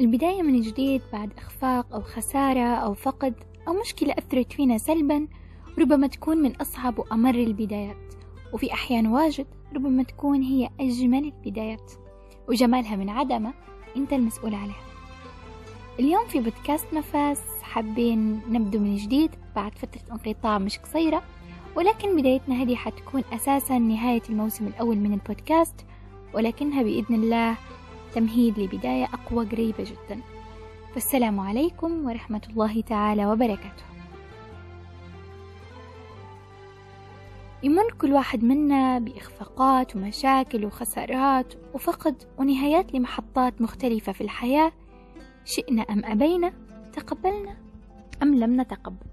البداية من جديد بعد إخفاق أو خسارة أو فقد أو مشكلة أثرت فينا سلبا ربما تكون من أصعب وأمر البدايات. وفي أحيان واجد ربما تكون هي أجمل البدايات. وجمالها من عدمه أنت المسؤول عليها. اليوم في بودكاست نفس حابين نبدو من جديد بعد فترة انقطاع مش قصيرة ولكن بدايتنا هذه حتكون أساسا نهاية الموسم الأول من البودكاست ولكنها بإذن الله تمهيد لبداية أقوى قريبة جدا. فالسلام عليكم ورحمة الله تعالى وبركاته. يمر كل واحد منا بإخفاقات ومشاكل وخسارات وفقد ونهايات لمحطات مختلفة في الحياة شئنا أم أبينا تقبلنا أم لم نتقبل.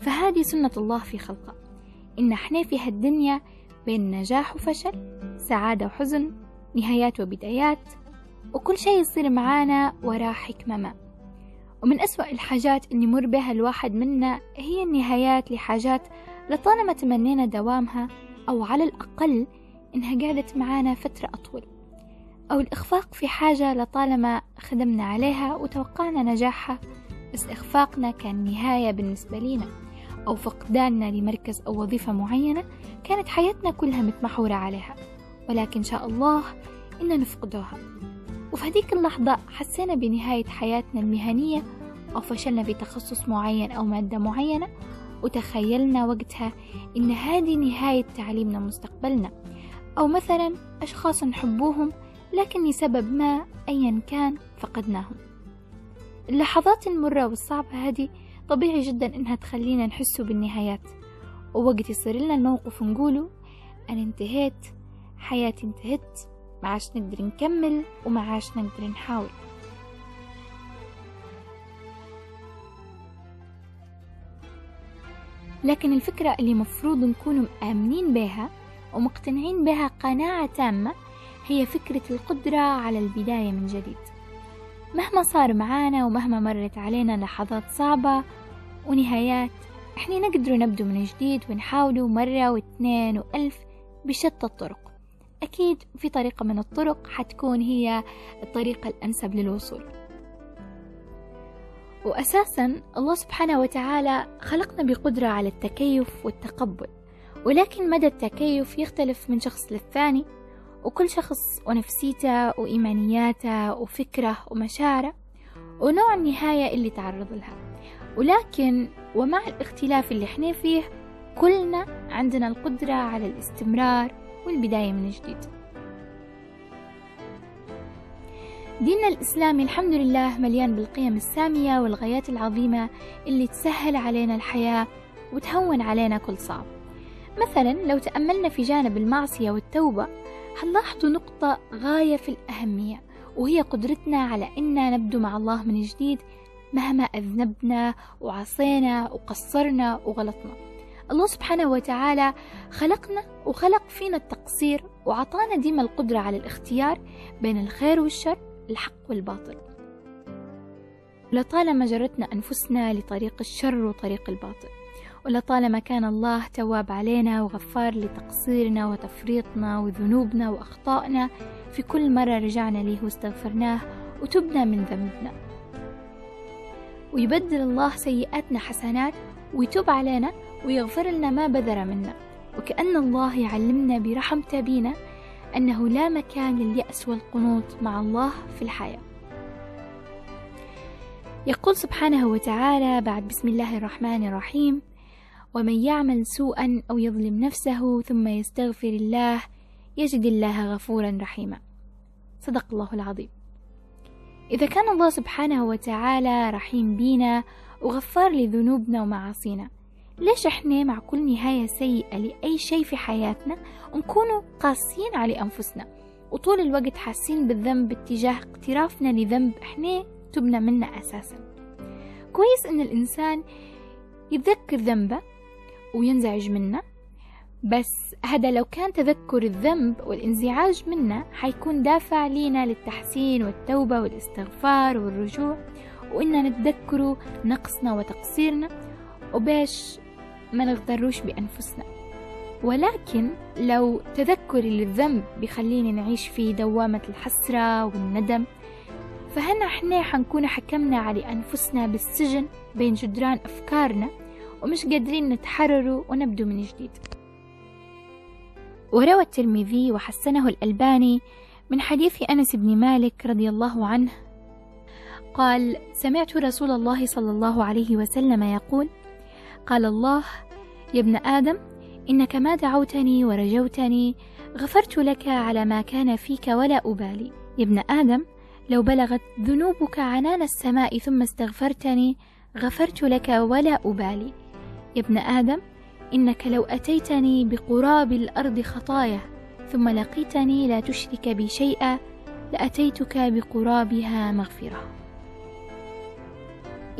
فهذه سنة الله في خلقه. إن إحنا في هالدنيا بين نجاح وفشل سعادة وحزن نهايات وبدايات وكل شيء يصير معانا وراه حكمة ما. ومن أسوأ الحاجات اللي يمر بها الواحد منا هي النهايات لحاجات لطالما تمنينا دوامها أو على الأقل إنها قعدت معانا فترة أطول. أو الإخفاق في حاجة لطالما خدمنا عليها وتوقعنا نجاحها بس إخفاقنا كان نهاية بالنسبة لنا أو فقداننا لمركز أو وظيفة معينة كانت حياتنا كلها متمحورة عليها. ولكن شاء الله إن نفقدها. وفي هذيك اللحظة حسينا بنهاية حياتنا المهنية أو فشلنا في تخصص معين أو مادة معينة وتخيلنا وقتها إن هذه نهاية تعليمنا مستقبلنا. أو مثلا أشخاص نحبوهم لكن لسبب ما أيا كان فقدناهم. اللحظات المرة والصعبة هذه طبيعي جدا إنها تخلينا نحسوا بالنهايات. ووقت يصير لنا الموقف نقوله أنا انتهيت حياتي انتهت ما عاش نقدر نكمل وما عاش نقدر نحاول. لكن الفكرة اللي مفروض نكون مآمنين بها ومقتنعين بها قناعة تامة هي فكرة القدرة على البداية من جديد. مهما صار معانا ومهما مرت علينا لحظات صعبة ونهايات إحنا نقدر نبدو من جديد ونحاولوا مرة وإثنين وألف بشتى الطرق. أكيد في طريقة من الطرق حتكون هي الطريقة الأنسب للوصول. وأساسا الله سبحانه وتعالى خلقنا بقدرة على التكيف والتقبل ولكن مدى التكيف يختلف من شخص للثاني وكل شخص ونفسيته وإيمانياته وفكره ومشاعره ونوع النهاية اللي تعرض لها. ولكن ومع الاختلاف اللي إحنا فيه كلنا عندنا القدرة على الاستمرار والبداية من جديد. ديننا الإسلامي الحمد لله مليان بالقيم السامية والغايات العظيمة اللي تسهل علينا الحياة وتهون علينا كل صعب. مثلا لو تأملنا في جانب المعصية والتوبة حنلاحظوا نقطة غاية في الأهمية؟ وهي قدرتنا على أن نبدو مع الله من جديد مهما أذنبنا وعصينا وقصرنا وغلطنا. الله سبحانه وتعالى خلقنا وخلق فينا التقصير وعطانا ديما القدرة على الاختيار بين الخير والشر الحق والباطل. لطالما جرتنا أنفسنا لطريق الشر وطريق الباطل ولطالما كان الله تواب علينا وغفار لتقصيرنا وتفريطنا وذنوبنا وأخطائنا في كل مرة رجعنا ليه واستغفرناه وتبنا من ذنبنا. ويبدل الله سيئاتنا حسنات ويتوب علينا ويغفر لنا ما بذر منا. وكأن الله يعلمنا برحمته بينا أنه لا مكان لليأس والقنوط مع الله في الحياة. يقول سبحانه وتعالى بعد بسم الله الرحمن الرحيم ومن يعمل سوءا أو يظلم نفسه ثم يستغفر الله يجد الله غفورا رحيما. صدق الله العظيم. إذا كان الله سبحانه وتعالى رحيم بينا وغفار لذنوبنا ومعاصينا ليش إحنا مع كل نهاية سيئة لأي شيء في حياتنا نكونوا قاسيين على أنفسنا؟ وطول الوقت حاسين بالذنب اتجاه اقترافنا لذنب إحنا تبنا منه أساسا. كويس إن الإنسان يتذكر ذنبه وينزعج منه بس هذا لو كان تذكر الذنب والانزعاج منه حيكون دافع لينا للتحسين والتوبة والاستغفار والرجوع وإننا نتذكروا نقصنا وتقصيرنا. وباش ما نغتروش بأنفسنا. ولكن لو تذكري للذنب بيخليني نعيش في دوامة الحسرة والندم فهنا إحنا حنكون حكمنا على أنفسنا بالسجن بين جدران أفكارنا ومش قادرين نتحرروا ونبدو من جديد؟ وروى الترمذي وحسنه الألباني من حديث أنس بن مالك رضي الله عنه قال سمعت رسول الله صلى الله عليه وسلم يقول قال الله يا ابن آدم إنك ما دعوتني ورجوتني غفرت لك على ما كان فيك ولا أبالي. يا ابن آدم لو بلغت ذنوبك عنان السماء ثم استغفرتني غفرت لك ولا أبالي. يا ابن آدم إنك لو أتيتني بقراب الأرض خطايا ثم لقيتني لا تشرك بي شيئا لأتيتك بقرابها مغفرة.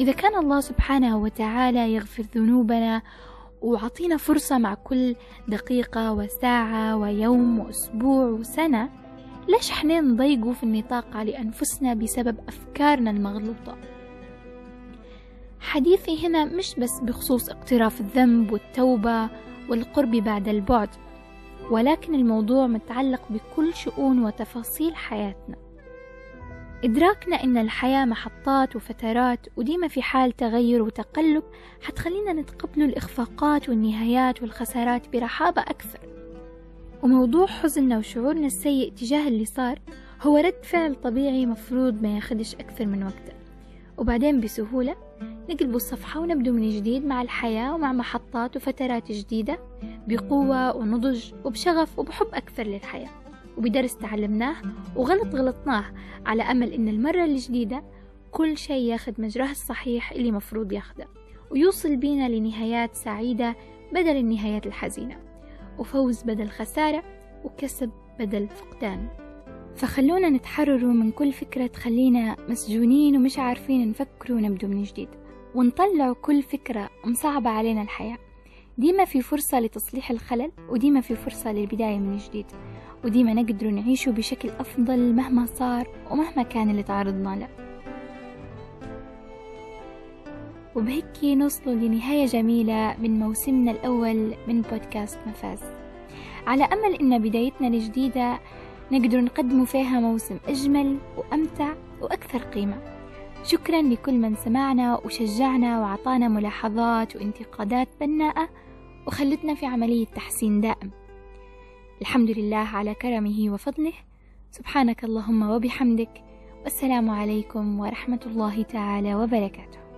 إذا كان الله سبحانه وتعالى يغفر ذنوبنا وعطينا فرصة مع كل دقيقة وساعة ويوم وأسبوع وسنة ليش إحنا نضيقوا في النطاق على أنفسنا بسبب أفكارنا المغلوطة؟ حديثي هنا مش بس بخصوص اقتراف الذنب والتوبة والقرب بعد البعد ولكن الموضوع متعلق بكل شؤون وتفاصيل حياتنا. إدراكنا إن الحياة محطات وفترات وديما في حال تغير وتقلب حتخلينا نتقبل الإخفاقات والنهايات والخسارات برحابة أكثر. وموضوع حزننا وشعورنا السيء تجاه اللي صار هو رد فعل طبيعي مفروض ما ياخدش أكثر من وقته. وبعدين بسهولة نقلب الصفحة ونبدو من جديد مع الحياة ومع محطات وفترات جديدة بقوة ونضج وبشغف وبحب أكثر للحياة. وبدرس تعلمناه وغلط غلطناه على أمل إن المرة الجديدة كل شيء ياخد مجراه الصحيح اللي مفروض ياخده ويوصل بينا لنهايات سعيدة بدل النهايات الحزينة وفوز بدل خسارة وكسب بدل فقدان. فخلونا نتحرروا من كل فكرة تخلينا مسجونين ومش عارفين نفكر ونبدو من جديد ونطلع كل فكرة مصعبة علينا الحياة. ديما في فرصة لتصليح الخلل وديما في فرصة للبداية من جديد. وديما نقدر نعيشه بشكل أفضل مهما صار ومهما كان اللي تعرضنا له. وبهيك نوصل لنهاية جميلة من موسمنا الأول من بودكاست مفاز. على أمل إن بدايتنا الجديدة نقدر نقدم فيها موسم أجمل وأمتع وأكثر قيمة. شكرا لكل من سمعنا وشجعنا وعطانا ملاحظات وانتقادات بناءة وخلتنا في عملية تحسين دائم. الحمد لله على كرمه وفضله. سبحانك اللهم وبحمدك. والسلام عليكم ورحمة الله تعالى وبركاته.